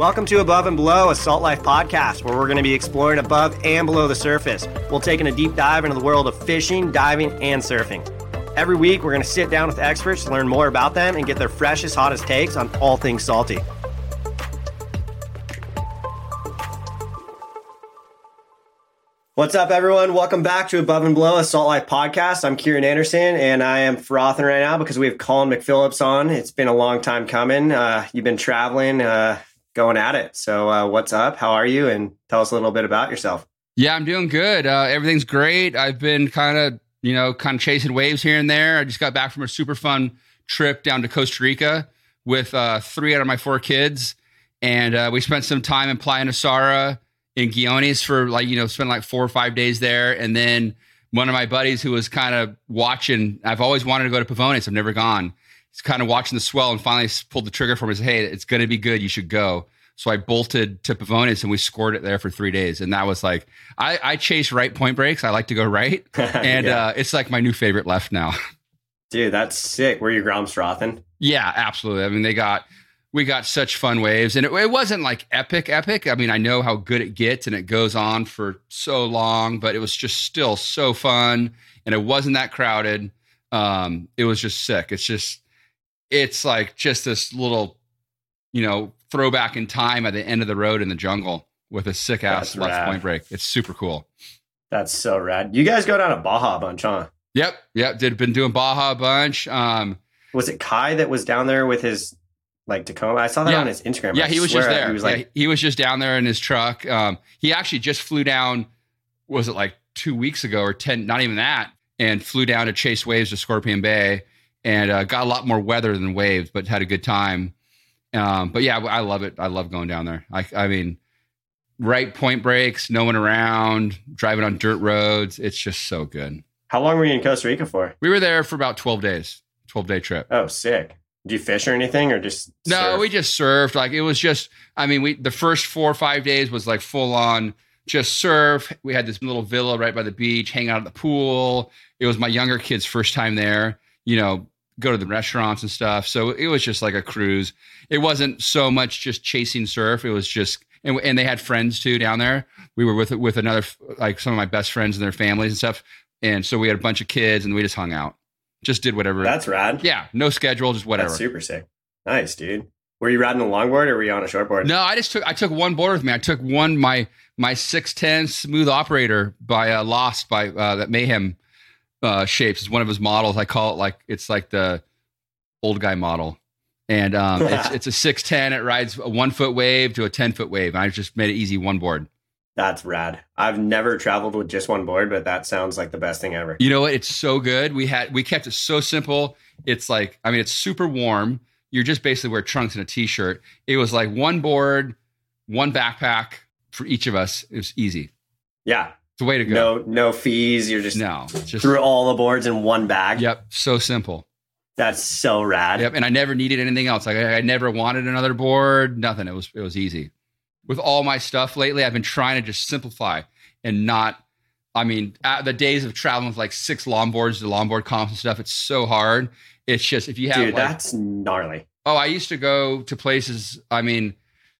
Welcome to Above and Below, a Salt Life podcast where we're going to be exploring above and below the surface. We'll take in a deep dive into the world of fishing, diving, and surfing. Every week, we're going to sit down with experts to learn more about them and get their freshest, hottest takes on all things salty. What's up, everyone? Welcome back to Above and Below, a Salt Life podcast. I'm Kieran Anderson, and I am frothing right now because we have Colin McPhillips on. It's been a long time coming. Uh, you've been traveling, uh, going at it. So, uh, what's up? How are you? And tell us a little bit about yourself. Yeah, I'm doing good. Uh, everything's great. I've been kind of, you know, kind of chasing waves here and there. I just got back from a super fun trip down to Costa Rica with uh, three out of my four kids, and uh, we spent some time in Playa Nosara in Guiones for like you know spent like four or five days there, and then one of my buddies who was kind of watching. I've always wanted to go to Pavones. I've never gone. He's kind of watching the swell and finally pulled the trigger for me. Said, "Hey, it's going to be good. You should go." So I bolted to Pavones and we scored it there for three days. And that was like, I, I chase right point breaks. I like to go right. And yeah. uh, it's like my new favorite left now. Dude, that's sick. Were you groms frothing? Yeah, absolutely. I mean, they got we got such fun waves and it, it, wasn't like epic epic i mean i know how good it gets and it goes on for so long but it was just still so fun and it wasn't that crowded um it was just sick it's just it's like just this little you know throwback in time at the end of the road in the jungle with a sick ass left rad. point break it's super cool that's so rad you guys go down to baja a bunch huh yep yep did been doing baja a bunch um was it kai that was down there with his like Tacoma. I saw that yeah. on his Instagram. Yeah, I he was just there. He was like, yeah, he was just down there in his truck. Um, he actually just flew down. Was it like two weeks ago or ten? Not even that. And flew down to chase waves to Scorpion Bay, and uh, got a lot more weather than waves, but had a good time. Um, but yeah, I love it. I love going down there. I, I mean, right point breaks, no one around, driving on dirt roads. It's just so good. How long were you in Costa Rica for? We were there for about twelve days. Twelve day trip. Oh, sick. Do you fish or anything, or just no? Surf? We just surfed. Like it was just. I mean, we the first four or five days was like full on just surf. We had this little villa right by the beach, hang out at the pool. It was my younger kids' first time there. You know, go to the restaurants and stuff. So it was just like a cruise. It wasn't so much just chasing surf. It was just and, and they had friends too down there. We were with with another like some of my best friends and their families and stuff. And so we had a bunch of kids and we just hung out just did whatever. That's rad. Yeah, no schedule, just whatever. That's super sick. Nice, dude. Were you riding a longboard or were you on a shortboard? No, I just took I took one board with me. I took one my my six ten smooth operator by uh, Lost by uh, that Mayhem uh, shapes. It's one of his models. I call it like it's like the old guy model, and um, it's it's a six ten. It rides a one foot wave to a ten foot wave. I just made it easy one board. That's rad. I've never traveled with just one board, but that sounds like the best thing ever. You know what? It's so good. We had we kept it so simple. It's like I mean, it's super warm. You're just basically wear trunks and a t-shirt. It was like one board, one backpack for each of us. It was easy. Yeah. It's a way to go. No, no fees. You're just no, just through all the boards in one bag. Yep. So simple. That's so rad. Yep. And I never needed anything else. Like I, I never wanted another board. Nothing. It was it was easy with all my stuff lately, I've been trying to just simplify and not. I mean, uh, the days of traveling with like six longboards, the longboard comps and stuff, it's so hard. It's just if you have, dude, like, that's gnarly. Oh, I used to go to places. I mean,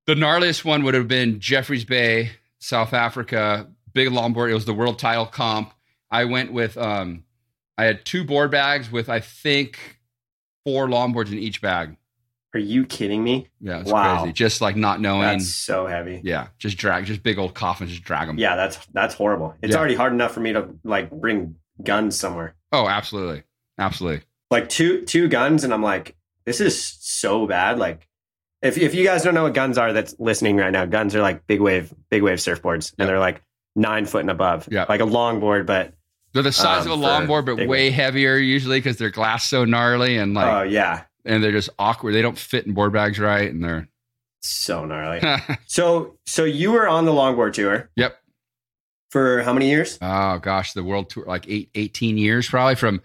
the gnarliest one would have been Jeffreys Bay, South Africa, big longboard. It was the world title comp. I went with, um, I had two board bags with I think four longboards in each bag. Are you kidding me? Yeah, it's wow. crazy. Just like not knowing. That's so heavy. Yeah, just drag, just big old coffins, just drag them. Yeah, that's that's horrible. It's yeah. already hard enough for me to like bring guns somewhere. Oh, absolutely, absolutely. Like two two guns, and I'm like, this is so bad. Like, if if you guys don't know what guns are, that's listening right now. Guns are like big wave big wave surfboards, and they're like nine foot and above. Yeah, like a longboard, but they're the size um, of a longboard, but way heavier usually because their glass so gnarly and like. Oh yeah, and they're just awkward. They don't fit in board bags right, and they're so gnarly. so, so you were on the longboard tour. Yep. For how many years? Oh gosh, the world tour like eight, 18 years probably from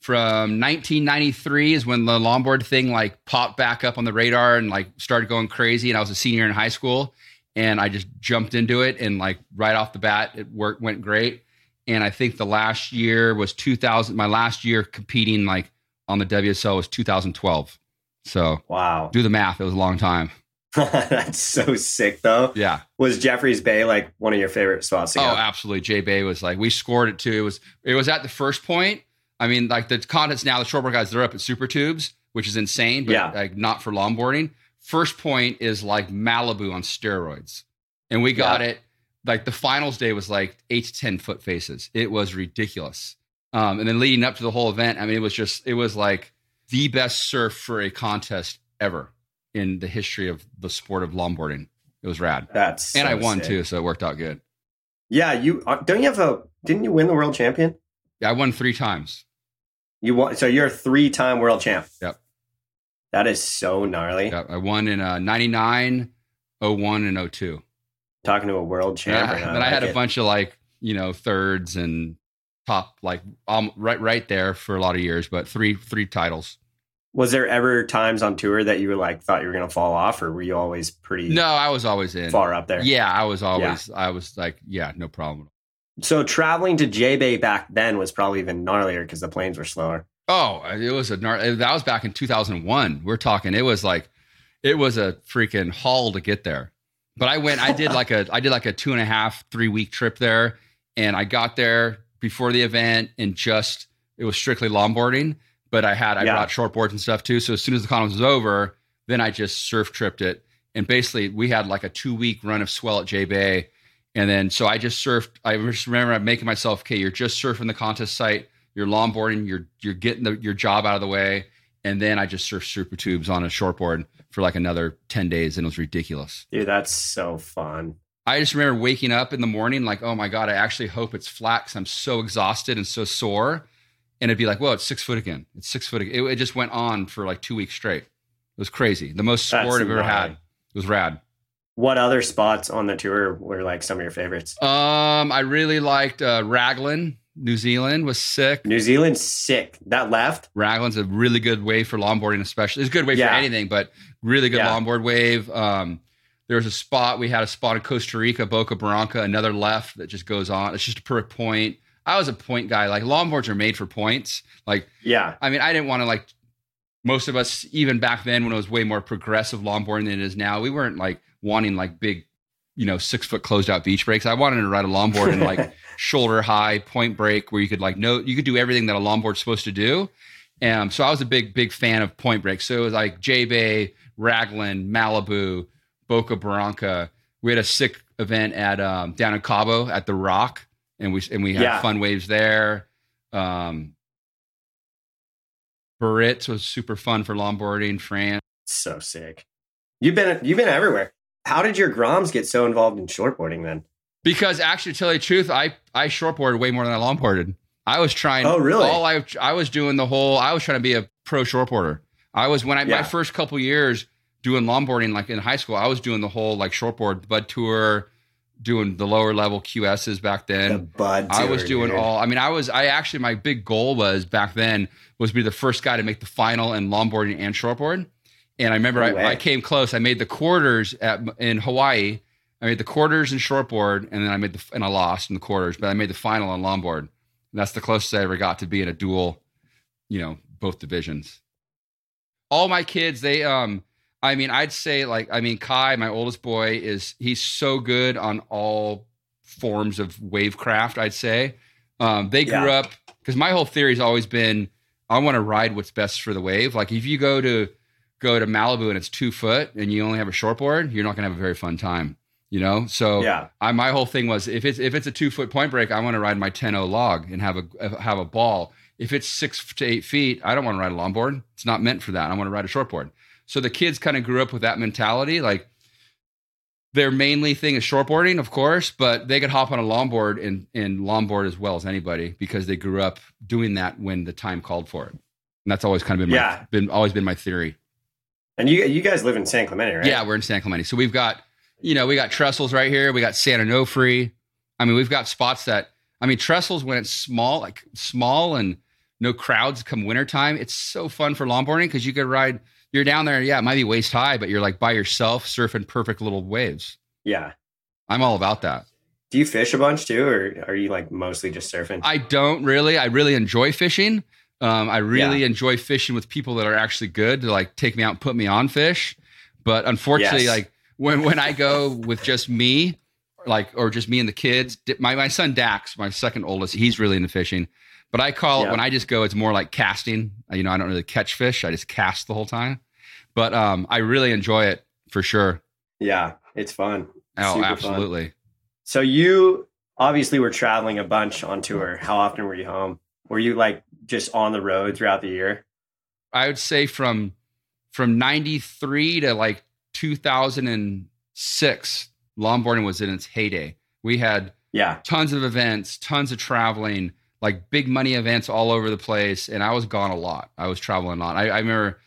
from 1993 is when the longboard thing like popped back up on the radar and like started going crazy. And I was a senior in high school, and I just jumped into it and like right off the bat, it worked went great. And I think the last year was 2000. My last year competing like on the WSL was 2012. So wow, do the math. It was a long time. That's so sick, though. Yeah. Was Jeffreys Bay like one of your favorite spots to Oh, absolutely. J Bay was like we scored it too. It was it was at the first point. I mean, like the contents now, the shortboard guys, they're up at super tubes, which is insane, but Yeah. like not for longboarding. First point is like Malibu on steroids. And we got Yeah. it like the finals day was like eight to ten foot faces. It was ridiculous. Um, and then leading up to the whole event, I mean, it was just it was like the best surf for a contest ever in the history of the sport of longboarding. It was rad. That's and so I won sick. too, so it worked out good. Yeah, you uh, don't you have a? Didn't you win the world champion? Yeah, I won three times. You won, so you're a three-time world champ. Yep. That is so gnarly. Yeah, I won in uh, 99, 01, and 02. Talking to a world champion. Champ. I, then I had like a it. bunch of like, you know, thirds and top, like um, right right there for a lot of years, but three three titles. Was there ever times on tour that you were like thought you were gonna fall off, or were you always pretty No, I was always in. far up there? Yeah, I was always, I was like, yeah, no problem. So traveling to J Bay back then was probably even gnarlier because the planes were slower. Oh, it was a that was back in 2001. We're talking. It was like, it was a freaking haul to get there. But I went. I did like a I did like a two and a half three week trip there, and I got there before the event and just it was strictly longboarding. But I had I Yeah. brought shortboards and stuff too. So as soon as the conference was over, then I just surf tripped it, and basically we had like a two week run of swell at J Bay. And then, so I just surfed. I just remember making myself, okay, you're just surfing the contest site you're longboarding, you're you're getting the, your job out of the way, and then I just surfed super tubes on a shortboard for like another ten days, and it was ridiculous. Dude, that's so fun. I just remember waking up in the morning like, oh my god, I actually hope it's flat because I'm so exhausted and so sore, and it'd be like, whoa, it's six foot again. It's six foot. Again. It, it just went on for like two weeks straight. It was crazy. The most sport I've ever had. It was rad. What other spots on the tour were like some of your favorites? Um, I really liked uh, Raglan, New Zealand was sick. New Zealand's sick. That left. Raglan's a really good wave for longboarding, especially. It's a good wave Yeah. for anything, but really good Yeah. longboard wave. Um, there was a spot we had a spot in Costa Rica, Boca Barranca, another left that just goes on. It's just a perfect point. I was a point guy. Like longboards are made for points. Like Yeah. I mean, I didn't want to like most of us even back then when it was way more progressive longboarding than it is now. We weren't like wanting like big, you know, six foot closed out beach breaks. I wanted to ride a longboard and like shoulder high point break where you could like know you could do everything that a longboard's supposed to do. Um, so I was a big, big fan of point break. So it was like J Bay, Raglan, Malibu, Boca Barranca. We had a sick event at um, down in Cabo at the Rock, and we and we had Yeah. fun waves there. Um, Biarritz was super fun for longboarding. France. So sick. You've been you've been everywhere. How did your Groms get so involved in shortboarding then? Because actually, to tell you the truth, I I shortboarded way more than I longboarded. I was trying. Oh, really? All I I was doing the whole. I was trying to be a pro shortboarder. I was when I Yeah. my first couple years doing longboarding, like in high school, I was doing the whole like shortboard bud tour, doing the lower level QSs back then. the Bud. I was doing dude. all. I mean, I was. I actually, my big goal was back then was be the first guy to make the final in longboarding and shortboard. And I remember No I. I came close. I made the quarters at in Hawaii. I made the quarters in shortboard, and then I made the and I lost in the quarters, but I made the final on longboard. And that's the closest I ever got to being a dual, you know, both divisions. All my kids, they um, I mean, I'd say like, I mean, Kai, my oldest boy, is he's so good on all forms of wavecraft. I'd say um, they grew Yeah. up because my whole theory has always been I want to ride what's best for the wave. Like if you go to go to Malibu and it's two foot and you only have a shortboard, you're not going to have a very fun time. You know, so Yeah. I, my whole thing was if it's if it's a two foot point break, I want to ride my 10-0 log and have a have a ball. If it's six to eight feet, I don't want to ride a longboard. It's not meant for that. I want to ride a shortboard. So the kids kind of grew up with that mentality. Like their mainly thing is shortboarding, of course, but they could hop on a longboard and and longboard as well as anybody because they grew up doing that when the time called for it. And that's always kind of been my, Yeah. been always been my theory. And you you guys live in San Clemente, right? Yeah, we're in San Clemente. So we've got, you know, we got trestles right here. We got San Onofre. I mean, we've got spots that, I mean, trestles when it's small, like small and no crowds come wintertime, it's so fun for longboarding because you could ride, you're down there. Yeah, it might be waist high, but you're like by yourself surfing perfect little waves. Yeah. I'm all about that. Do you fish a bunch too, or are you like mostly just surfing? I don't really. I really enjoy fishing. Um, I really enjoy fishing with people that are actually good to like take me out and put me on fish. But unfortunately, Yes. like when when I go with just me, like or just me and the kids, my my son Dax, my second oldest, he's really into fishing. But I call Yeah. it when I just go, it's more like casting. You know, I don't really catch fish; I just cast the whole time. But um, I really enjoy it for sure. Yeah, it's fun. Oh, Super fun. absolutely. So you obviously were traveling a bunch on tour. How often were you home? Were you like just on the road throughout the year? I would say from from '93 to like 2006, longboarding was in its heyday. We had Yeah. tons of events, tons of traveling, like big money events all over the place. And I was gone a lot. I was traveling a lot. I, I remember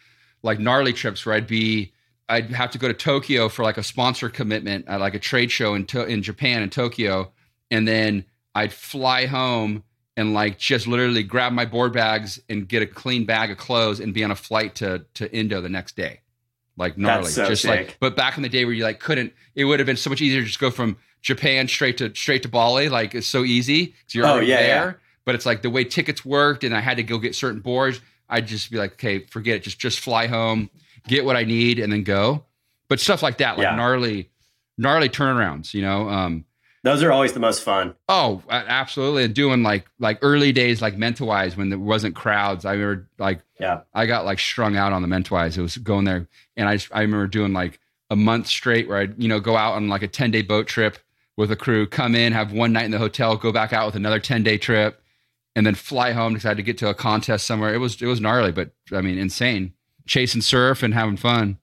like gnarly trips where I'd be, I'd have to go to Tokyo for like a sponsor commitment at like a trade show in to- in Japan in Tokyo, and then I'd fly home and like just literally grab my board bags and get a clean bag of clothes and be on a flight to to Indo the next day. Like gnarly, so just sick. like. But back in the day where you like couldn't, it would have been so much easier to just go from Japan straight to straight to Bali. Like it's so easy because you're Oh, already yeah, there. yeah. But it's like the way tickets worked, and I had to go get certain boards. I'd just be like, okay, forget it. Just just fly home, get what I need, and then go. But stuff like that, like Yeah. gnarly, gnarly turnarounds. You know, um, Those are always the most fun. Oh, absolutely. And doing like like early days like Mentawais when there wasn't crowds. I remember like Yeah. I got like strung out on the Mentawais. It was going there and I just, I remember doing like a month straight where I'd, you know, go out on like a 10 day boat trip with a crew, come in, have one night in the hotel, go back out with another 10 day trip, and then fly home because I had to get to a contest somewhere. It was it was gnarly, but I mean insane. Chasing surf and having fun.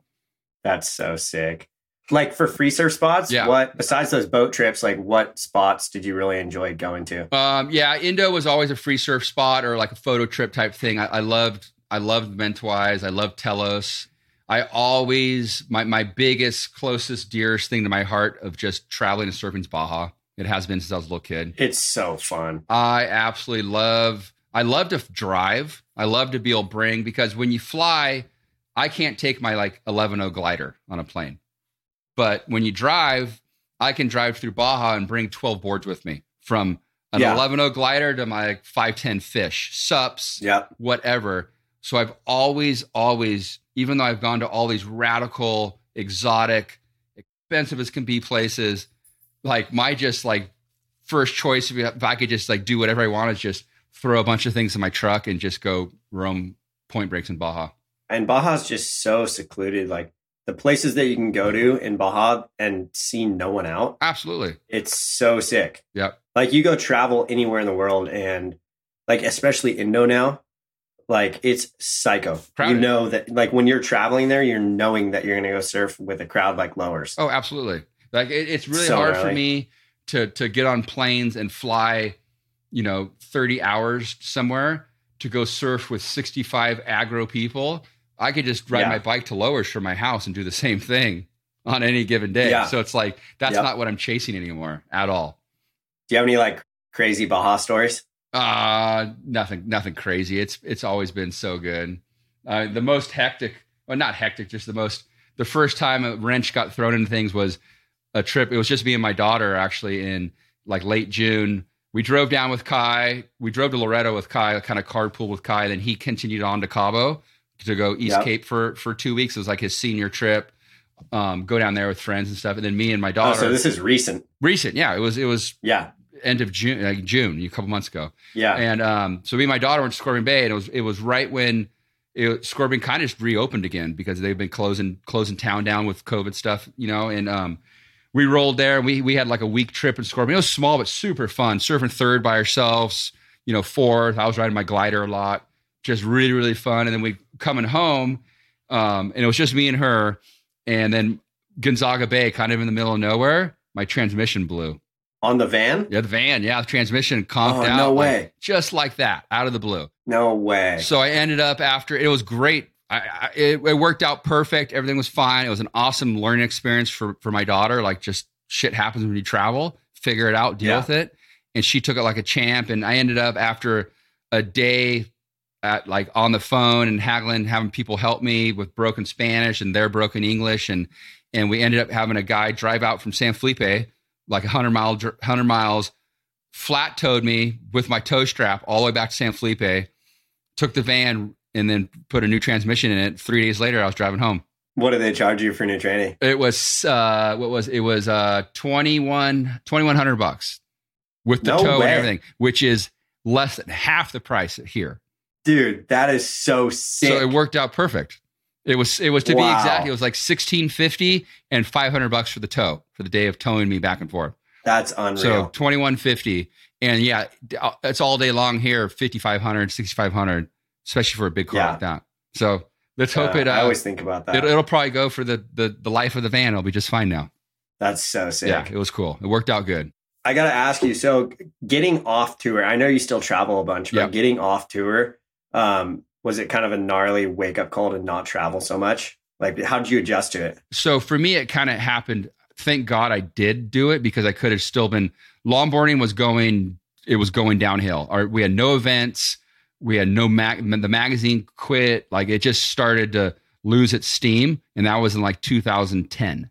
That's so sick. Like for free surf spots, Yeah. what besides those boat trips, like what spots did you really enjoy going to? Um, yeah, Indo was always a free surf spot or like a photo trip type thing. I, I loved, I loved Mentawais. I loved Telos. I always my my biggest, closest, dearest thing to my heart of just traveling and surfing is Baja. It has been since I was a little kid. It's so fun. I absolutely love. I love to drive. I love to be able to bring because when you fly, I can't take my like 11.0 glider on a plane, but when you drive, I can drive through Baja and bring 12 boards with me from an Yeah. 11.0 glider to my 510 fish, sups, Yep. whatever. So I've always, always, even though I've gone to all these radical, exotic, expensive as can be places, like my just like first choice if, if I could just like do whatever I want is just throw a bunch of things in my truck and just go roam point breaks in Baja. And Baja's just so secluded. Like the places that you can go to in Baja and see no one out, Absolutely. it's so sick. Yep. Like you go travel anywhere in the world and like especially Indo now, like it's psycho. Crowded. You know that like when you're traveling there, you're knowing that you're gonna go surf with a crowd like lowers. Oh, absolutely. Like it, it's really So hard for me to to get on planes and fly, you know, 30 hours somewhere to go surf with 65 aggro people. I could just ride Yeah. my bike to Lowers from my house and do the same thing on any given day. Yeah. So it's like that's Yep. not what I'm chasing anymore at all. Do you have any like crazy Baja stories? Uh nothing nothing crazy. It's it's always been so good. Uh, the most hectic, well not hectic, just the most the first time a wrench got thrown into things was a trip. It was just me and my daughter actually in like late June. We drove down with Kai. We drove to Loreto with Kai, kind of carpool with Kai. Then he continued on to Cabo to go East Yep. Cape for for two weeks. It was like his senior trip. Um, go down there with friends and stuff. And then me and my Oh, daughter. so this is recent. recent, yeah. It was it was Yeah. end of June, like June, a couple months ago. Yeah. And um, so me and my daughter went to Scorpion Bay, and it was it was right when it, Scorpion kind of just reopened again because they've been closing closing town down with COVID stuff, you know. And um, we rolled there. And we we had like a week trip in Scorpion. It was small but super fun. Surfing third by ourselves, you know, fourth. I was riding my glider a lot, just really really fun. And then we coming home, um, and it was just me and her. And then Gonzaga Bay, kind of in the middle of nowhere, my transmission blew. On the van? Yeah, the van. Yeah, the transmission conked Oh, out. no like, way. just like that, out of the blue. No way. So I ended up after it was great. I, I, it, it worked out perfect. Everything was fine. It was an awesome learning experience for for my daughter. Like just shit happens when you travel. Figure it out, deal Yeah. with it. And she took it like a champ. And I ended up after a day at like on the phone and haggling, having people help me with broken Spanish and their broken English, and and we ended up having a guy drive out from San Felipe, like a hundred mile, hundred miles, flat towed me with my tow strap all the way back to San Felipe, took the van and then put a new transmission in it. Three days later, I was driving home. What did they charge you for new training? It was uh what was it was uh 21 2100 bucks with the No tow way. and everything, which is less than half the price here. Dude, that is so sick. So it worked out perfect. It was it was to be exact. It was like sixteen fifty and five hundred bucks for the tow for the day of towing me back and forth. That's unreal. So twenty one fifty, and yeah, uh, it's all day long here. 5500 6500 especially for a big car Yeah. like that. So let's hope Uh, it. Uh, I always think about that. it, it'll probably go for the, the the life of the van. It'll be just fine now. That's so sick. Yeah, it was cool. It worked out good. I got to ask you. So, getting off tour, I know you still travel a bunch, but Yeah. getting off tour, um, was it kind of a gnarly wake up call to not travel so much? Like, how did you adjust to it? so for me it kind of happened. Thank god i did do it because i could have still been longboarding was going it was going downhill. Our, we had no events. We had no mag the magazine quit. Like it just started to lose its steam and that was in like 2010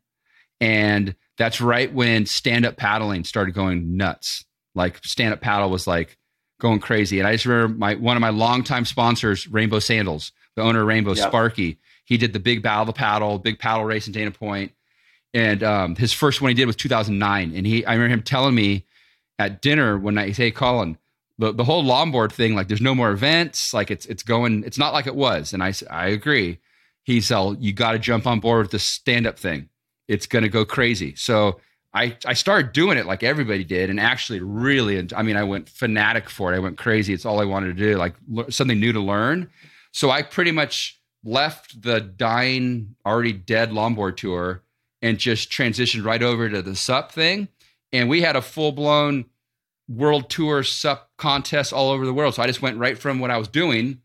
and that's right when stand-up paddling started going nuts. Like stand-up paddle was like going crazy. And i just remember my one of my longtime sponsors rainbow sandals the owner of rainbow Yep. sparky he did the big battle of the paddle big paddle race in dana point. And um, his first one he did was 2009 and he i remember him telling me at dinner one night he said hey colin the, the whole longboard thing like there's no more events. Like it's it's going it's not like it was. And I said, "I agree. He's all you got to jump on board with the stand-up thing. It's going to go crazy. So I, I started doing it like everybody did and actually really i mean i went fanatic for it. I went crazy. It's all i wanted to do like lear- something new to learn. So i pretty much left the dying already dead longboard tour and just transitioned right over to the sup thing. And we had a full-blown world tour sup contest all over the world. So i just went right from what i was doing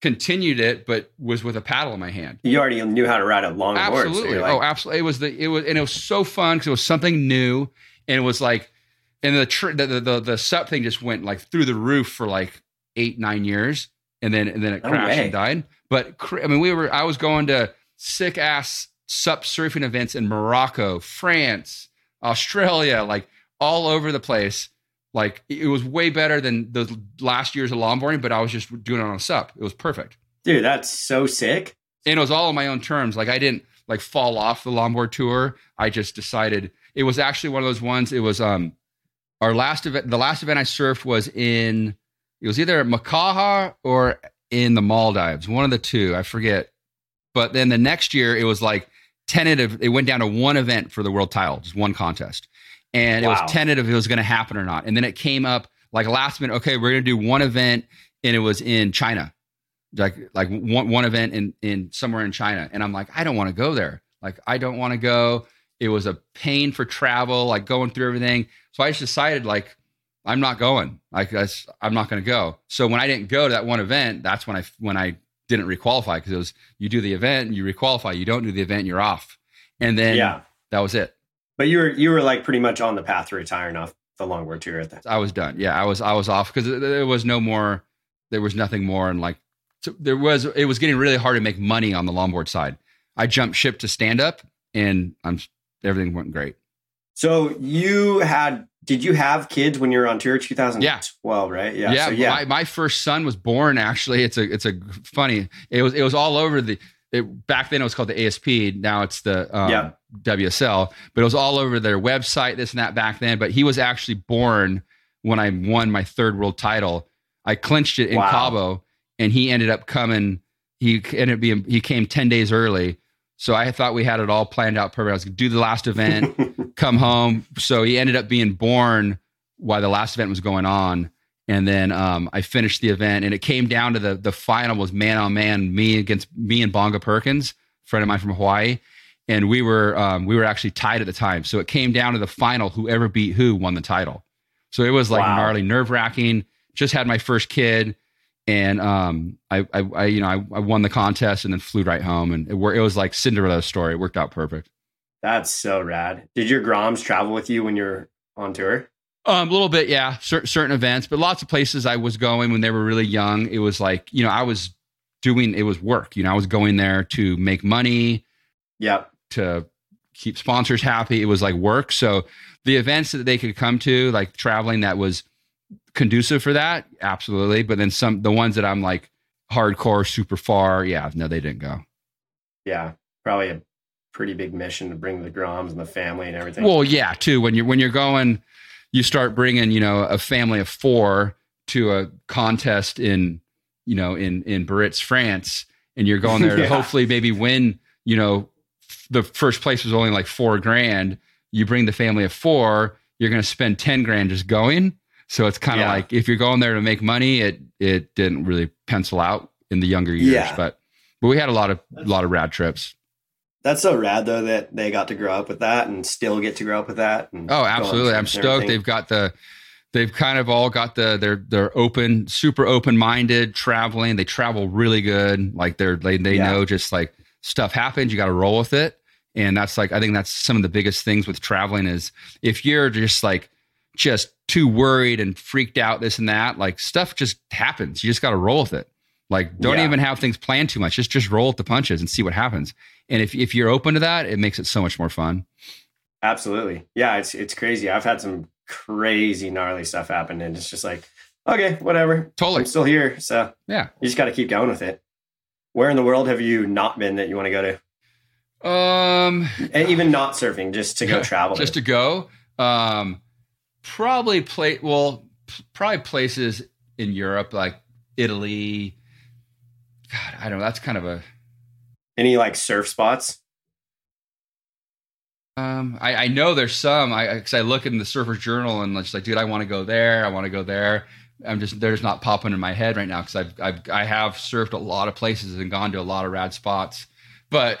continued it but was with a paddle in my hand You already knew how to ride a long board. so absolutely like, oh absolutely it was the it was and it was so fun because it was something new and it was like and the tr- the, the the the sup thing just went like through the roof for like eight nine years and then and then it crashed way. and died but i mean we were i was going to sick ass sup surfing events in morocco france australia like all over the place like it was way better than the last years of longboarding but i was just doing it on a sup it was perfect dude, that's so sick. and it was all on my own terms. Like I didn't like fall off the longboard tour. I just decided it was actually one of those ones. It was um our last event. The last event I surfed was in it was either Makaha or in the Maldives, one of the two. I forget. But then the next year it was like tentative. It went down to one event for the world title, just one contest, and it was tentative if it was going to happen or not. And then it came up like last minute. Okay, we're going to do one event, and it was in China like like one one event in in somewhere in China, and I'm like, I don't want to go there. Like I don't want to go. It was a pain for travel, like going through everything. So I just decided like I'm not going. Like that's, I'm not going to go. So when I didn't go to that one event, that's when I when I didn't requalify because it was you do the event and you requalify. You don't do the event, you're off. And then yeah. that was it. But you were you were like pretty much on the path to retiring off the longboard tour at that. I was done. Yeah, I was I was off because there was no more. There was nothing more, and like so there was. It was getting really hard to make money on the longboard side. I jumped ship to stand up, and I'm everything went great. So you had did you have kids when you were on tour 2012, right? Yeah. yeah, so yeah. My, my first son was born. Actually, it's a it's a funny. It was it was all over the. It, back then it was called the ASP. Now it's the um, Yeah. WSL. But it was all over their website, this and that back then. But he was actually born when I won my third world title. I clinched it in Wow. Cabo, and he ended up coming. He ended up being. He came ten days early. So I thought we had it all planned out perfect. I was going to do the last event, come home. So he ended up being born while the last event was going on. And then um, I finished the event, and it came down to the the final was man on man, me against me and Bonga Perkins, friend of mine from Hawaii, and we were um, we were actually tied at the time. So it came down to the final, whoever beat who won the title. So it was like Wow. gnarly, nerve wracking. Just had my first kid, and um, I, I, I you know I, I won the contest and then flew right home, and it, it was like Cinderella story. It worked out perfect. That's so rad. Did your Groms travel with you when you're on tour? Um, a little bit, yeah. Cer- certain events, but lots of places I was going when they were really young. It was like you know I was doing it was work. You know I was going there to make money, Yep. To keep sponsors happy. It was like work. So the events that they could come to, like traveling, that was conducive for that, absolutely. But then some the ones that I'm like hardcore, super far, yeah, no, they didn't go. Yeah. probably a pretty big mission to bring the Groms and the family and everything. Well, yeah, too. When you're when you're going, you start bringing you know a family of four to a contest in you know in in Biarritz, France, and you're going there to hopefully maybe win. You know, the first place was only like four grand. You bring the family of four, you're going to spend ten grand just going. So it's kind of Yeah. like if you're going there to make money, it it didn't really pencil out in the younger years. Yeah. But but we had a lot of a lot of rad trips. That's so rad though that they got to grow up with that and still get to grow up with that. And Oh, absolutely. I'm stoked. everything. They've got the they've kind of all got the they're they're open, super open minded, traveling. They travel really good. Like they're they they Yeah. know just like stuff happens, you gotta roll with it. And that's like I think that's some of the biggest things with traveling is if you're just like just too worried and freaked out, this and that, like stuff just happens. You just gotta roll with it. Like don't Yeah. even have things planned too much. Just just roll with the punches and see what happens. And if if you're open to that, it makes it so much more fun. Absolutely. Yeah, it's it's crazy. I've had some crazy gnarly stuff happen and it's just like, okay, whatever. Totally. I'm still here. So Yeah. you just gotta keep going with it. Where in the world have you not been that you want to go to? Um And even not surfing, just to go travel. just to go. Um, probably play well, probably places in Europe like Italy. God, I don't know. That's kind of a. Any like surf spots? Um, I, I know there's some. I because I look in the Surfer's Journal and it's like, dude, I want to go there. I want to go there. I'm just they're just not popping in my head right now because I've, I've I have surfed a lot of places and gone to a lot of rad spots. But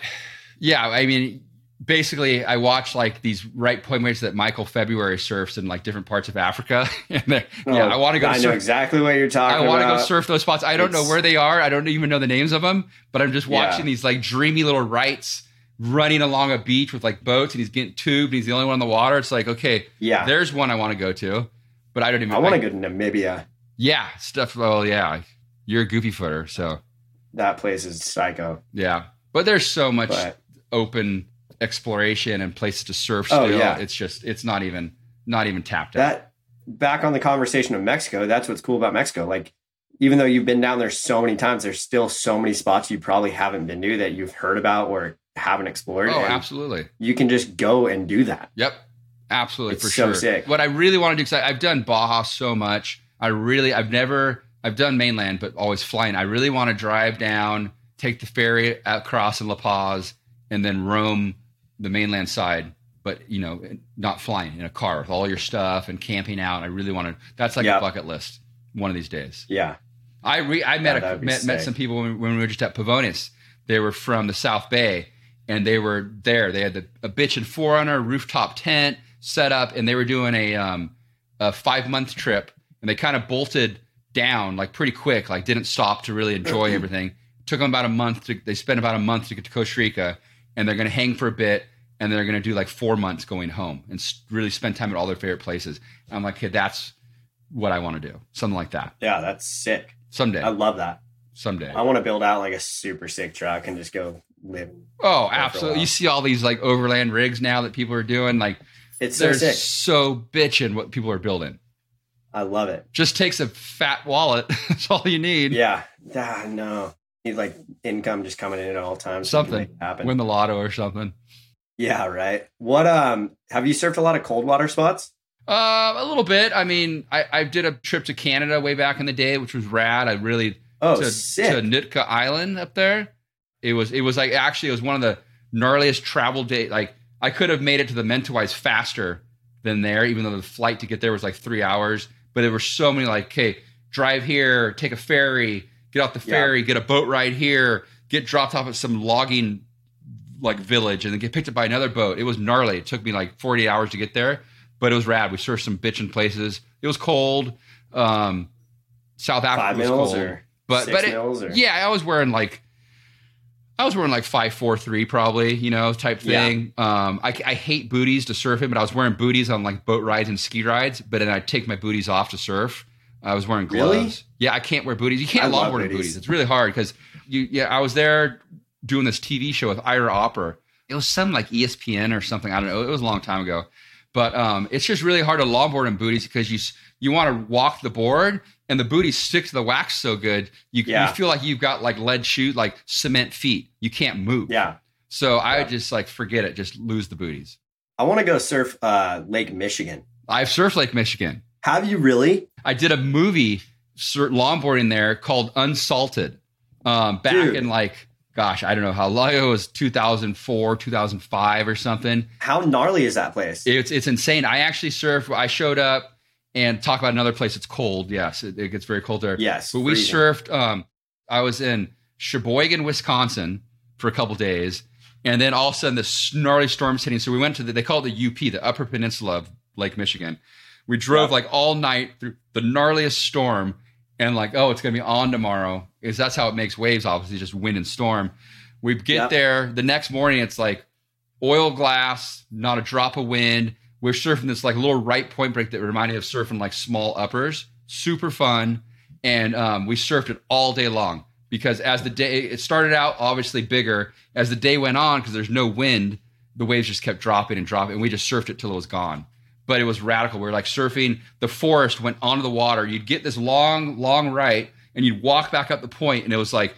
yeah, I mean, basically, I watch like these right point waves that Michael February surfs in like different parts of Africa. and yeah, I want to go. Oh, I know exactly what you're talking I want to go surf those spots. I don't know where they are. I don't even know the names of them, but I'm just Yeah. watching these like dreamy little rights running along a beach with like boats and he's getting tubed and he's the only one on the water. It's like, okay, Yeah. there's one I want to go to, but I don't even I want to go to Namibia. Yeah, stuff. Well, yeah, you're a goofy footer. So That place is psycho. yeah, but there's so much But open exploration and places to surf oh, still. Oh, yeah. It's just, it's not even, not even tapped out. that back on the conversation of Mexico, that's what's cool about Mexico. Like, even though you've been down there so many times, there's still so many spots you probably haven't been to that you've heard about or haven't explored. Oh, absolutely. You can just go and do that. Yep. Absolutely It's for so sure. sick. What I really want to do, because I've done Baja so much. I really, I've never, I've done mainland, but always flying. I really want to drive down, take the ferry across in La Paz, and then roam the mainland side. But you know, not flying in a car with all your stuff and camping out. I really want to. That's like Yeah. a bucket list. One of these days. Yeah. I re, I met a, met, met some people when, when we were just at Pavones. They were from the South Bay, and they were there. They had the, a bitch and 4Runner rooftop tent set up, and they were doing a um, a five month trip, and they kind of bolted down like pretty quick, like didn't stop to really enjoy everything. Took them about a month. To, they spent about a month to get to Costa Rica, and they're going to hang for a bit, and they're going to do like four months going home and really spend time at all their favorite places. And I'm like, okay, that's what I want to do, something like that Yeah. That's sick. someday. I love that. someday. I want to build out like a super sick truck and just go live. Oh, absolutely. You see all these like overland rigs now that people are doing. Like It's so they're sick. so bitching what people are building. I love it. Just takes a fat wallet. That's all you need. Yeah. Ah, no. Need like income just coming in at all times. so you can Something. happen. Win the lotto or something. yeah. Right. What, um, have you surfed a lot of cold water spots? Uh, a little bit. I mean, I, I did a trip to Canada way back in the day, which was rad. I really Oh, to, sick. to Nootka Island up there. It was it was like actually it was one of the gnarliest travel day. Like I could have made it to the Mentawais faster than there, even though the flight to get there was like three hours. But there were so many like, okay, drive here, take a ferry, get off the Yeah. ferry, get a boat ride here, get dropped off at some logging like village, and then get picked up by another boat. It was gnarly. It took me like 48 hours to get there, but it was rad. We surfed some bitchin' places. It was cold. Um, South Africa Five was cold. or but six but it, yeah, I was wearing like I was wearing like five four three probably, you know, type Yeah. thing. Um, I, I hate booties to surf in, but I was wearing booties on like boat rides and ski rides. But then I take my booties off to surf. I was wearing gloves. Really? Yeah, I can't wear booties. You can't longboard in booties. booties. It's really hard because you. Yeah, I was there doing this TV show with Ira Opper. It was some like ESPN or something. I don't know. It was a long time ago. But um, it's just really hard to longboard in booties because you you want to walk the board and the booties stick to the wax so good you, Yeah. you feel like you've got like lead shoe like cement feet. You can't move. yeah. So I Yeah. would just like forget it, just lose the booties. I want to go surf uh, Lake Michigan. I've surfed Lake Michigan. Have you really? I did a movie sur- longboarding there called Unsalted um, back Dude. in like, gosh, I don't know how long it was 2004, 2005 or something. How gnarly is that place? It's it's insane. I actually surfed. I showed up and talk about another place. It's cold. Yes, it, it gets very cold there. yes, But we freezing. surfed. Um, I was in Sheboygan, Wisconsin, for a couple days, and then all of a sudden this gnarly storm's hitting. So we went to the they call it the UP, the Upper Peninsula of Lake Michigan. We drove Yeah. like all night through the gnarliest storm, and like, oh, it's gonna be on tomorrow. Is that's how it makes waves? Obviously, just wind and storm. We get Yeah. there the next morning. It's like oil glass, not a drop of wind. We're surfing this like little right point break that reminded me of surfing like small uppers. Super fun, and um, we surfed it all day long because as the day it started out obviously bigger. As the day went on, because there's no wind, the waves just kept dropping and dropping, and we just surfed it till it was gone. But it was radical. We were like surfing. The forest went onto the water. You'd get this long, long right, and you'd walk back up the point, and it was like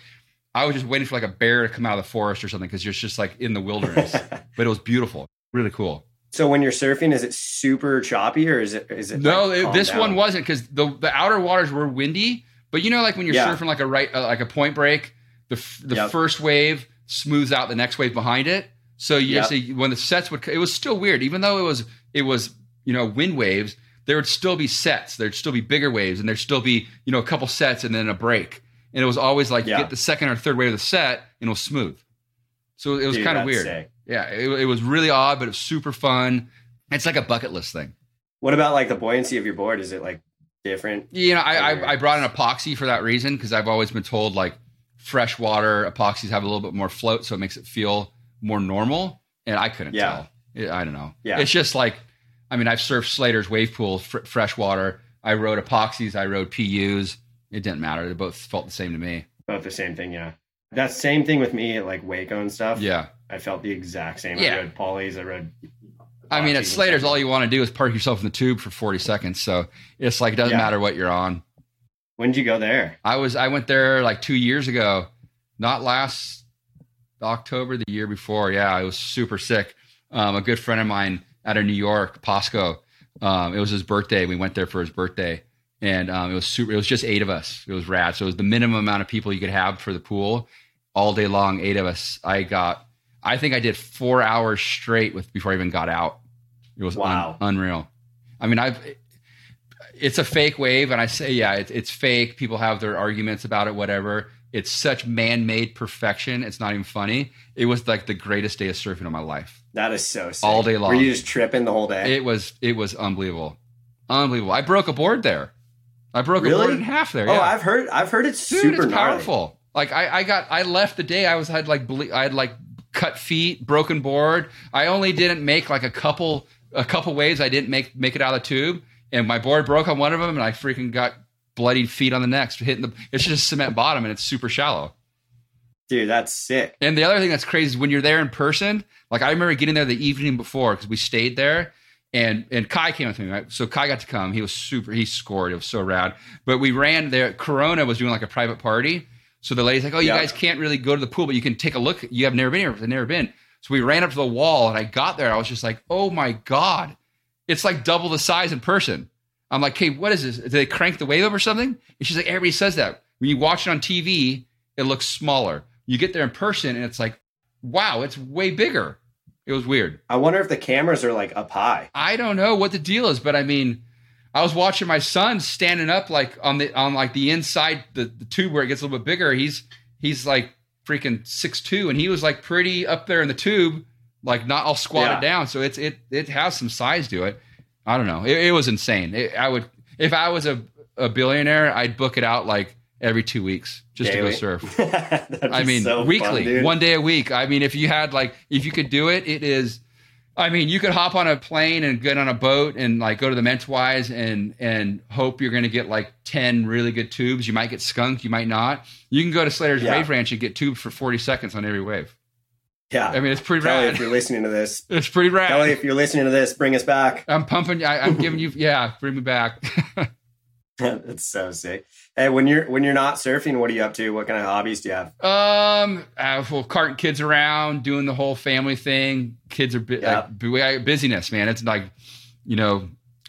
I was just waiting for like a bear to come out of the forest or something because you're just like in the wilderness. but it was beautiful, really cool. So when you're surfing, is it super choppy or is it is it No, like, it- this down? one wasn't because the the outer waters were windy. But you know, like when you're Yeah. surfing like a right, uh, like a point break, the f- the Yep. first wave smooths out the next wave behind it. So you Yep. see when the sets would, it was still weird. Even though it was it was you know wind waves, there would still be sets. There'd still be bigger waves, and there'd still be you know a couple sets and then a break. And it was always like Yeah. you get the second or third wave of the set, and it was smooth. So it was Dude, kind of weird. sick. Yeah, it, it was really odd, but it was super fun. It's like a bucket list thing. What about like the buoyancy of your board? Is it like different? You know, I, I I brought an epoxy for that reason because I've always been told like freshwater epoxies have a little bit more float, so it makes it feel more normal. And I couldn't Yeah. tell. I don't know. Yeah. It's just like, I mean, I've surfed Slater's wave pool, fr- freshwater. I rode epoxies. I rode PUs. It didn't matter. They both felt the same to me. Both the same thing, yeah. That same thing with me at like Waco and stuff. Yeah. I felt the exact same. Yeah. I read polys. I read. I mean, at Slater's, all you want to do is park yourself in the tube for 40 seconds. So it's like, it doesn't Yeah. matter what you're on. When did you go there? I was I went there like two years ago, not last October, the year before. Yeah, I was super sick. Um, a good friend of mine out of New York, Posco. Um, it was his birthday. We went there for his birthday, and um, it was super. It was just eight of us. It was rad. So it was the minimum amount of people you could have for the pool, all day long. Eight of us. I got. I think I did four hours straight with before I even got out. It was un- Wow. unreal. I mean, I've it's a fake wave, and I say, yeah, it's it's fake. People have their arguments about it, whatever. It's such man-made perfection. It's not even funny. It was like the greatest day of surfing of my life. That is so sick. All day long. Were you just tripping the whole day? It was it was unbelievable, unbelievable. I broke a board there. I broke a board in half there. oh, yeah. I've heard. I've heard it's Dude, super it's gnarly. powerful. Like I, I got, I left the day I was had like, ble- I had like cut feet, broken board. I only didn't make like a couple, a couple waves. I didn't make make it out of the tube, and my board broke on one of them, and I freaking got bloodied feet on the next, hitting the. It's just cement bottom, and it's super shallow. Dude, that's sick. And the other thing that's crazy is when you're there in person. Like I remember getting there the evening before because we stayed there, and and Kai came with me. Right? So Kai got to come. He was super. He scored. It was so rad. But we ran there. Corona was doing like a private party. So the lady's like, "Oh, you Yeah. guys can't really go to the pool, but you can take a look. You have never been here. I've never been." So we ran up to the wall, and I got there. I was just like, "Oh my god, it's like double the size in person." I'm like, "Hey, what is this? Did they crank the wave up or something?" And she's like, "Everybody says that. When you watch it on TV, it looks smaller. You get there in person, and it's like, wow, it's way bigger." It was weird. I wonder if the cameras are like up high. I don't know what the deal is, but I mean, I was watching my son standing up like on the on like the inside the, the tube where it gets a little bit bigger. He's he's like freaking six two, and he was like pretty up there in the tube, like not all squatted Yeah. down. So it's it it has some size to it. I don't know. It, it was insane. It, I would if I was a a billionaire, I'd book it out like every two weeks just to go surf. I mean, so weekly, dude. one day a week. I mean, if you had like, if you could do it, it is. I mean, you could hop on a plane and get on a boat and like go to the Mentawais and and hope you're going to get like ten really good tubes. You might get skunked, you might not. You can go to Slater's Yeah. Wave Ranch and get tubed for forty seconds on every wave. Yeah. I mean, it's pretty Kelly, rad. if you're listening to this, It's pretty rad. Kelly, if you're listening to this, bring us back. I'm pumping. I, I'm giving you, yeah, bring me back. That's so sick. Hey, when you're when you're not surfing, what are you up to? What kind of hobbies do you have? Um, uh, well, carting kids around, doing the whole family thing. Kids are bu- Yeah. like bu- busyness, man. It's like, you know,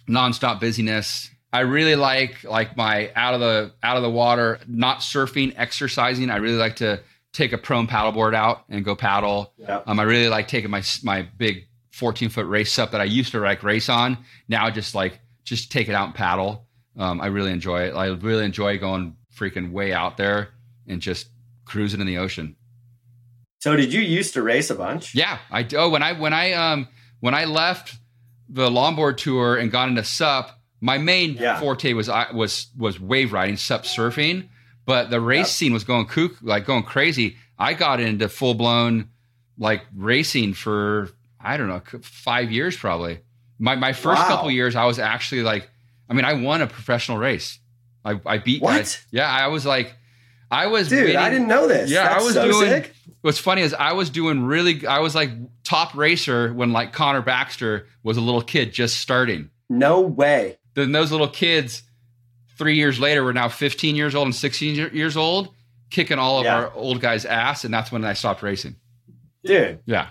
nonstop busyness. I really like like my out of the out of the water, not surfing, exercising. I really like to take a prone paddleboard out and go paddle. Yeah. Um, I really like taking my my big 14 foot race up that I used to like race on. Now just like just take it out and paddle. Um, I really enjoy it. I really enjoy going freaking way out there and just cruising in the ocean. So did you used to race a bunch? Yeah, I oh when I when I um when I left the longboard tour and got into sup, my main Yeah. forte was I was was wave riding, sup surfing, but the race Yep. scene was going kook like going crazy. I got into full blown like racing for I don't know five years probably. My my first Wow. couple years, I was actually like, I mean, I won a professional race. I I beat What? guys. Yeah, I was like, I was Dude, winning- I didn't know this. Yeah, I was so doing- sick. What's funny is I was doing really. I was like top racer when like Connor Baxter was a little kid just starting. No way. Then those little kids, three years later, were now 15 years old and 16 years old, kicking all of Yeah. our old guys' ass, and that's when I stopped racing. Dude, Yeah,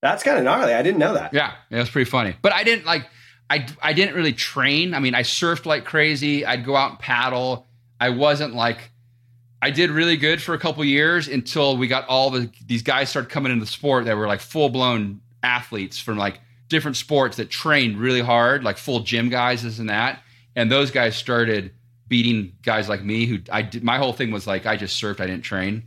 that's kind of gnarly. I didn't know that. yeah, it was pretty funny. But I didn't like. I I didn't really train. I mean, I surfed like crazy. I'd go out and paddle. I wasn't like. I did really good for a couple years until we got all the these guys started coming into the sport that were like full blown athletes from like different sports that trained really hard, like full gym guys, this and that. And those guys started beating guys like me who I did my whole thing was like I just surfed, I didn't train.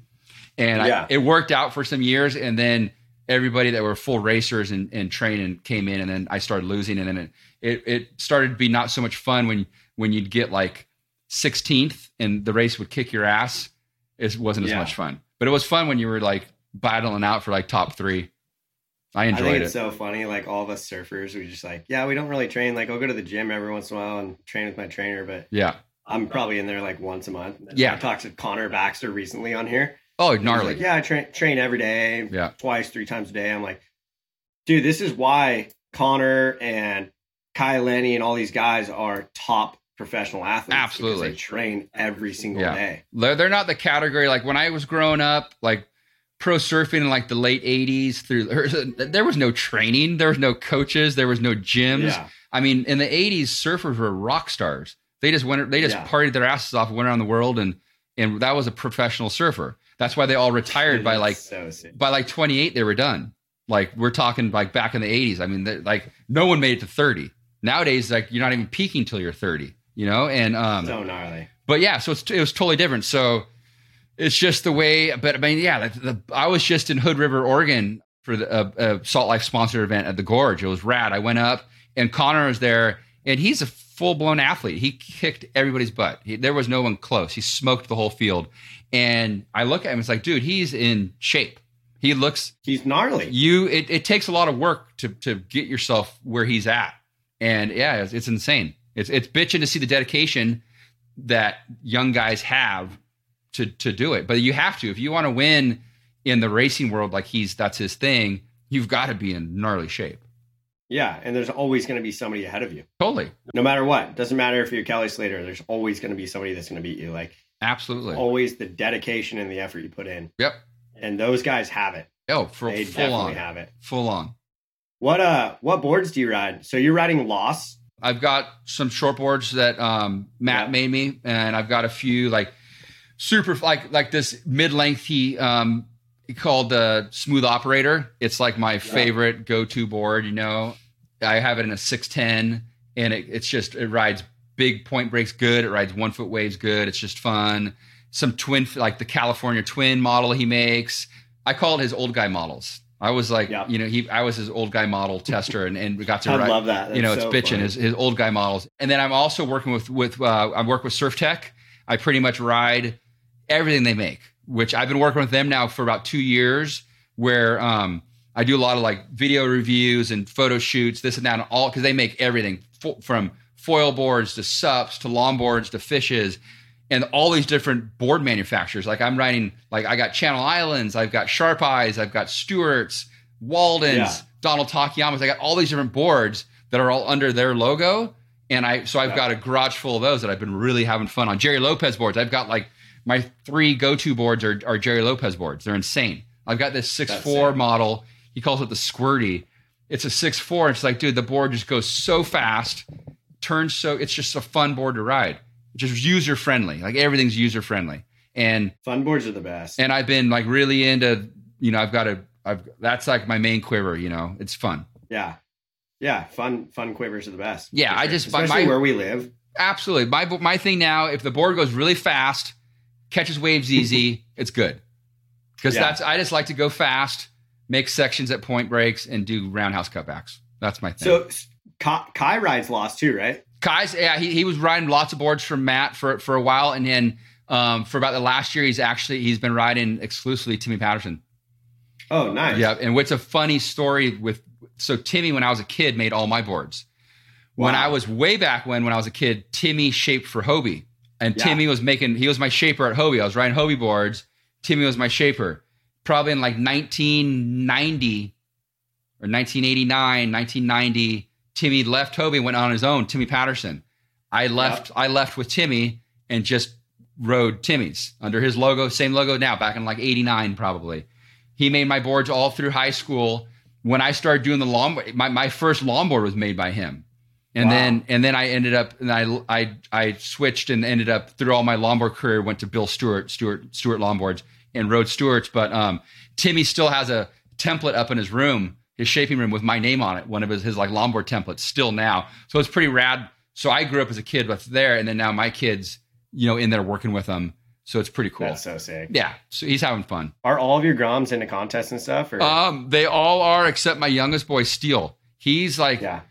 And Yeah. I, it worked out for some years and then everybody that were full racers and, and training came in and then I started losing and then it, it it started to be not so much fun when when you'd get like 16th and the race would kick your ass. It wasn't as Yeah. much fun. But it was fun when you were like battling out for like top three. I I think enjoyed it's it. so funny. Like all of us surfers, we just like, yeah, we don't really train. Like I'll go to the gym every once in a while and train with my trainer, but yeah. I'm probably in there like once a month. Yeah. I talked to Connor Baxter recently on here. Oh, gnarly. like, yeah, I train train every day, Yeah. twice, three times a day. I'm like, dude, this is why Connor and Kai Lenny and all these guys are top professional athletes. Absolutely. they train every single Yeah. day. They're, they're not the category like when I was growing up, like pro surfing in like the late 80s through there was no training, there was no coaches, there was no gyms. Yeah, I mean, in the 80s surfers were rock stars. They just went they just Yeah. partied their asses off went around the world and and that was a professional surfer. That's why they all retired by like so by like 28 they were done like we're talking like back in the 80s i mean like no one made it to 30 nowadays like you're not even peaking till you're 30 you know and um so gnarly. but yeah so it's, it was totally different. So it's just the way but i mean yeah the, the, i was just in hood river oregon for the uh, uh, salt life sponsored event at the gorge. It was rad. I went up and connor was there and he's a full-blown athlete. He kicked everybody's butt. He, there was no one close. He smoked the whole field. And i look at him it's like dude he's in shape. He looks He's gnarly. you it, it takes a lot of work to to get yourself where he's at. And yeah it's, it's insane it's it's bitching to see the dedication that young guys have to to do it but you have to if you want to win in the racing world like he's that's his thing you've got to be in gnarly shape Yeah, and there's always going to be somebody ahead of you, totally no matter what. Doesn't matter if you're Kelly Slater. There's always going to be somebody that's going to beat you. Like absolutely always, the dedication and the effort you put in, yep and those guys have it. oh for They full definitely on have it. full on What uh, what boards do you ride? So you're riding Lost. I've got some short boards that um, Matt Yeah. made me, and I've got a few like super like like this mid lengthy um, called the Smooth Operator. It's like my favorite go to board. You know, I have it in a six ten, and it, it's just it rides big point breaks good. It rides one foot waves good. It's just fun. Some twin like the California twin model he makes. I call it his old guy models. I was like, Yeah. you know, he I was his old guy model tester, and, and we got to I ride love that. you know, That's it's so bitching his, his old guy models. And then I'm also working with with uh, I work with Surftech. I pretty much ride everything they make, which I've been working with them now for about two years. Where um, I do a lot of like video reviews and photo shoots, this and that, and all because they make everything fo- from foil boards to sups to longboards to fishes. And all these different board manufacturers. Like I'm riding, like I got Channel Islands, I've got Sharp Eyes, I've got Stewart's, Walden's, Yeah. Donald Takayama's. I got all these different boards that are all under their logo. And I so I've Yeah. got a garage full of those that I've been really having fun on. Gerry Lopez boards. I've got like my three go-to boards are, are Gerry Lopez boards. They're insane. I've got this six That's four sick. model. He calls it the squirty. It's a six four. It's like, dude, the board just goes so fast, turns so. It's just a fun board to ride. Just user friendly. Like everything's user friendly. And Fun boards are the best. and I've been like really into. You know, I've got a. I've that's like my main quiver. You know, it's fun. yeah. Yeah. Fun, fun quivers are the best. Yeah, For I just- especially my- where we live. Absolutely. My my thing now, if the board goes really fast, catches waves easy, it's good. Because Yeah. that's I just like to go fast, make sections at point breaks, and do roundhouse cutbacks. That's my thing. So Kai, Kai rides lost too, right? Kai's yeah, he, he was riding lots of boards from Matt for for a while, and then um, for about the last year, he's actually he's been riding exclusively Timmy Patterson. Oh, nice. Yeah, and what's a funny story with so Timmy when I was a kid made all my boards. When I was way back when when I was a kid, Timmy shaped for Hobie. And Yeah. Timmy was making he was my shaper at Hobie. I was riding Hobie boards. Timmy was my shaper. Probably in like 1990 or 1989, 1990, Timmy left and went on his own, Timmy Patterson. I left I left with Timmy and just rode Timmy's under his logo, same logo now, back in like 89 probably. He made my boards all through high school. When I started doing the lawn, my, my first longboard was made by him. And Wow. then and then I ended up and I I I switched and ended up through all my longboard career went to Bill Stewart Stewart Stewart longboards and rode Stewart's. But um, Timmy still has a template up in his room, his shaping room with my name on it. One of his his like longboard templates still now. So it's pretty rad. So I grew up as a kid with there, and then now my kids, you know, in there working with them. So it's pretty cool. That's so sick. yeah. So he's having fun. Are all of your Groms into contests and stuff? Or Um, they all are except my youngest boy, Steele. He's like yeah,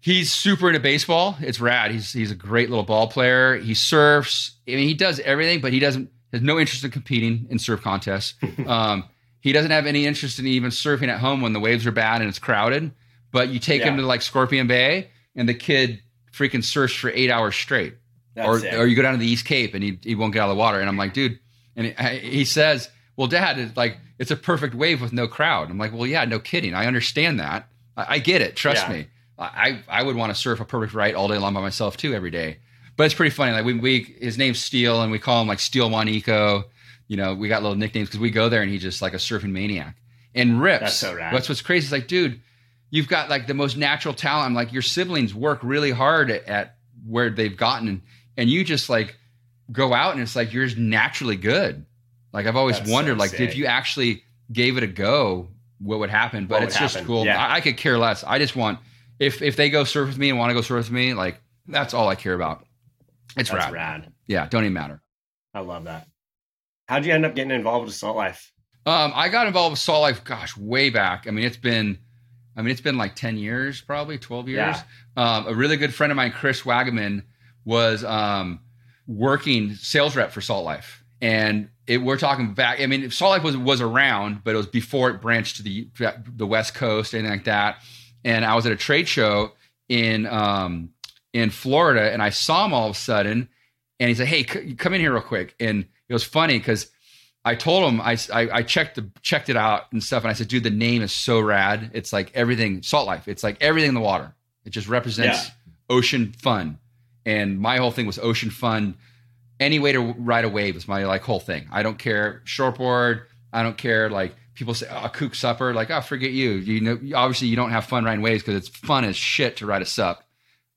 he's super into baseball. It's rad. He's he's a great little ball player. He surfs. I mean, he does everything, but he doesn't has no interest in competing in surf contests. um, he doesn't have any interest in even surfing at home when the waves are bad and it's crowded. But you take him to like Scorpion Bay, and the kid freaking surfs for eight hours straight that's or, or you go down to the East Cape and he, he won't get out of the water. And I'm like, dude, and he, he says, well, dad, it's like, it's a perfect wave with no crowd. I'm like, well, yeah, no kidding. I understand that. I, I get it. Trust Yeah. me. I, I would want to surf a perfect right all day long by myself too, every day. But it's pretty funny. Like we, we his name's Steel and we call him like Steel Juanico. You know, we got little nicknames because we go there and he's just like a surfing maniac and rips. That's so rad. That's what's crazy. It's like, dude, you've got like the most natural talent. I'm like, your siblings work really hard at, at where they've gotten, and, and you just like go out and it's like you're just naturally good. Like I've always That's wondered, so like sick. if you actually gave it a go, what would happen? But it's would just happen? cool. Yeah. I, I could care less. I just want if if they go surf with me and want to go surf with me, like that's all I care about. It's rad. rad. Yeah, don't even matter. I love that. How'd you end up getting involved with Salt Life? Um, I got involved with Salt Life, gosh, way back. I mean, it's been, I mean, it's been like ten years, probably twelve years. Um, a really good friend of mine, Chris Wagaman, was um, working sales rep for Salt Life, and it, we're talking back. I mean, Salt Life was was around, but it was before it branched to the the West Coast, anything like that. And I was at a trade show in um, in Florida, and I saw him all of a sudden, and he said, "Hey, c- come in here real quick." And it was funny because I told him I, I I checked the checked it out and stuff, and I said, "Dude, the name is so rad. It's like everything Salt Life. It's like everything in the water. It just represents Yeah. ocean fun." And my whole thing was ocean fun. Any way to ride a wave is my like whole thing. I don't care shortboard. I don't care like people say oh, a kook supper. Like oh, forget you. You know, obviously you don't have fun riding waves because it's fun as shit to ride a sup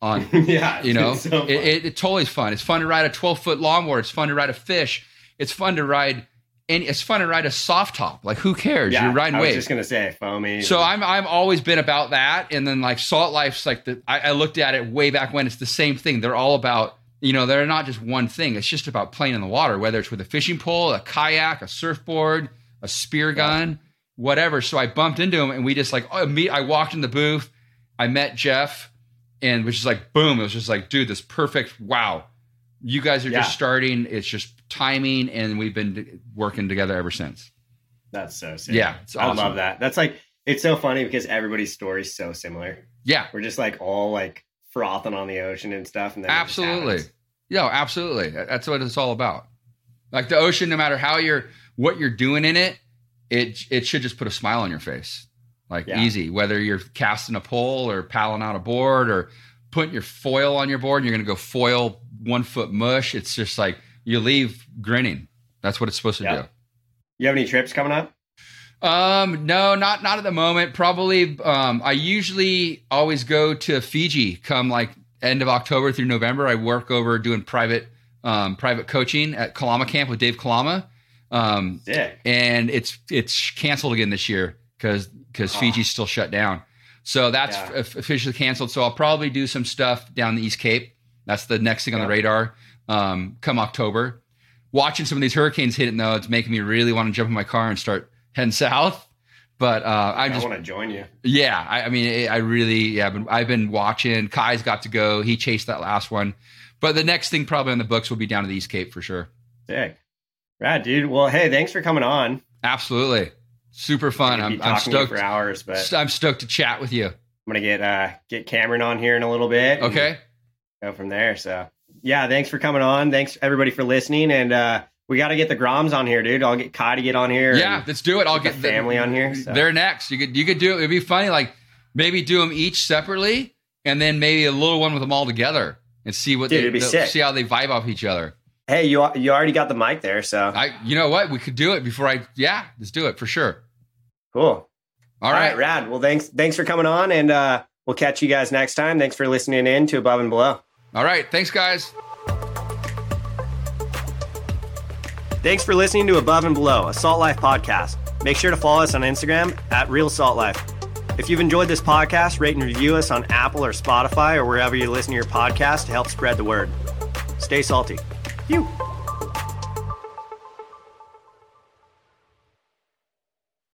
on yeah, you know so it, it, it totally is fun it's fun to ride a 12 foot longboard it's fun to ride a fish it's fun to ride and it's fun to ride a soft top like who cares? Yeah, you're riding I was waves. just gonna say foamy. so i'm i'm always been about that. And then like salt life's like the I, I looked at it way back when. It's the same thing. They're all about you know they're not just one thing. It's just about playing in the water whether it's with a fishing pole a kayak a surfboard a spear gun whatever. So i bumped into him and we just like oh, meet i walked in the booth. I met jeff and which is like boom. It was just like dude this perfect wow you guys are Yeah. just starting it's just timing and we've been working together ever since That's so sick. Yeah, it's I love that. That's like it's so funny because everybody's story is so similar. yeah We're just like all like frothing on the ocean and stuff. And then absolutely yeah absolutely that's what it's all about like the ocean no matter how you're what you're doing in it it it should just put a smile on your face like Yeah. easy whether you're casting a pole or paddling out a board or putting your foil on your board and you're going to go foil one foot mush. It's just like you leave grinning. That's what it's supposed to Yeah. do. You have any trips coming up? Um, no, not not at the moment. Probably. Um, I usually always go to Fiji. Come like end of October through November. I work over doing private um, private coaching at Kalama Camp with Dave Kalama. Um, Sick. and it's it's canceled again this year because because Oh. Fiji's still shut down. So that's Yeah. officially canceled. So I'll probably do some stuff down the East Cape. That's the next thing on the radar. Um, come October, watching some of these hurricanes hitting though, it's making me really want to jump in my car and start heading south. But uh, I I just want to join you. yeah, I, I mean, it, I really, yeah, I've been, I've been watching. Kai's got to go. He chased that last one. But the next thing probably on the books will be down to the East Cape for sure. Sick. Rad, dude. Well, hey, thanks for coming on. Absolutely. Super fun. I could be I'm, I'm talking to you stoked. for hours, but I'm stoked to chat with you. I'm gonna get uh get Cameron on here in a little bit. and Okay. Go from there. So yeah, thanks for coming on. Thanks everybody for listening. And uh we gotta get the Groms on here, dude. I'll get Kai to get on here. Yeah, let's do it. I'll get get the family on here. So. They're next. You could you could do it. It'd be funny, like maybe do them each separately, and then maybe a little one with them all together, and see what Dude, they see how they vibe off each other. Hey, you you already got the mic there, so I, you know what? We could do it before I. Yeah, let's do it for sure. cool. All right. rad. Well, thanks thanks for coming on, and uh we'll catch you guys next time. Thanks for listening in to Above and Below. All right. Thanks, guys. Thanks for listening to Above and Below, a Salt Life podcast. Make sure to follow us on Instagram at Real Salt Life. If you've enjoyed this podcast, rate and review us on Apple or Spotify or wherever you listen to your podcast to help spread the word. Stay salty. You.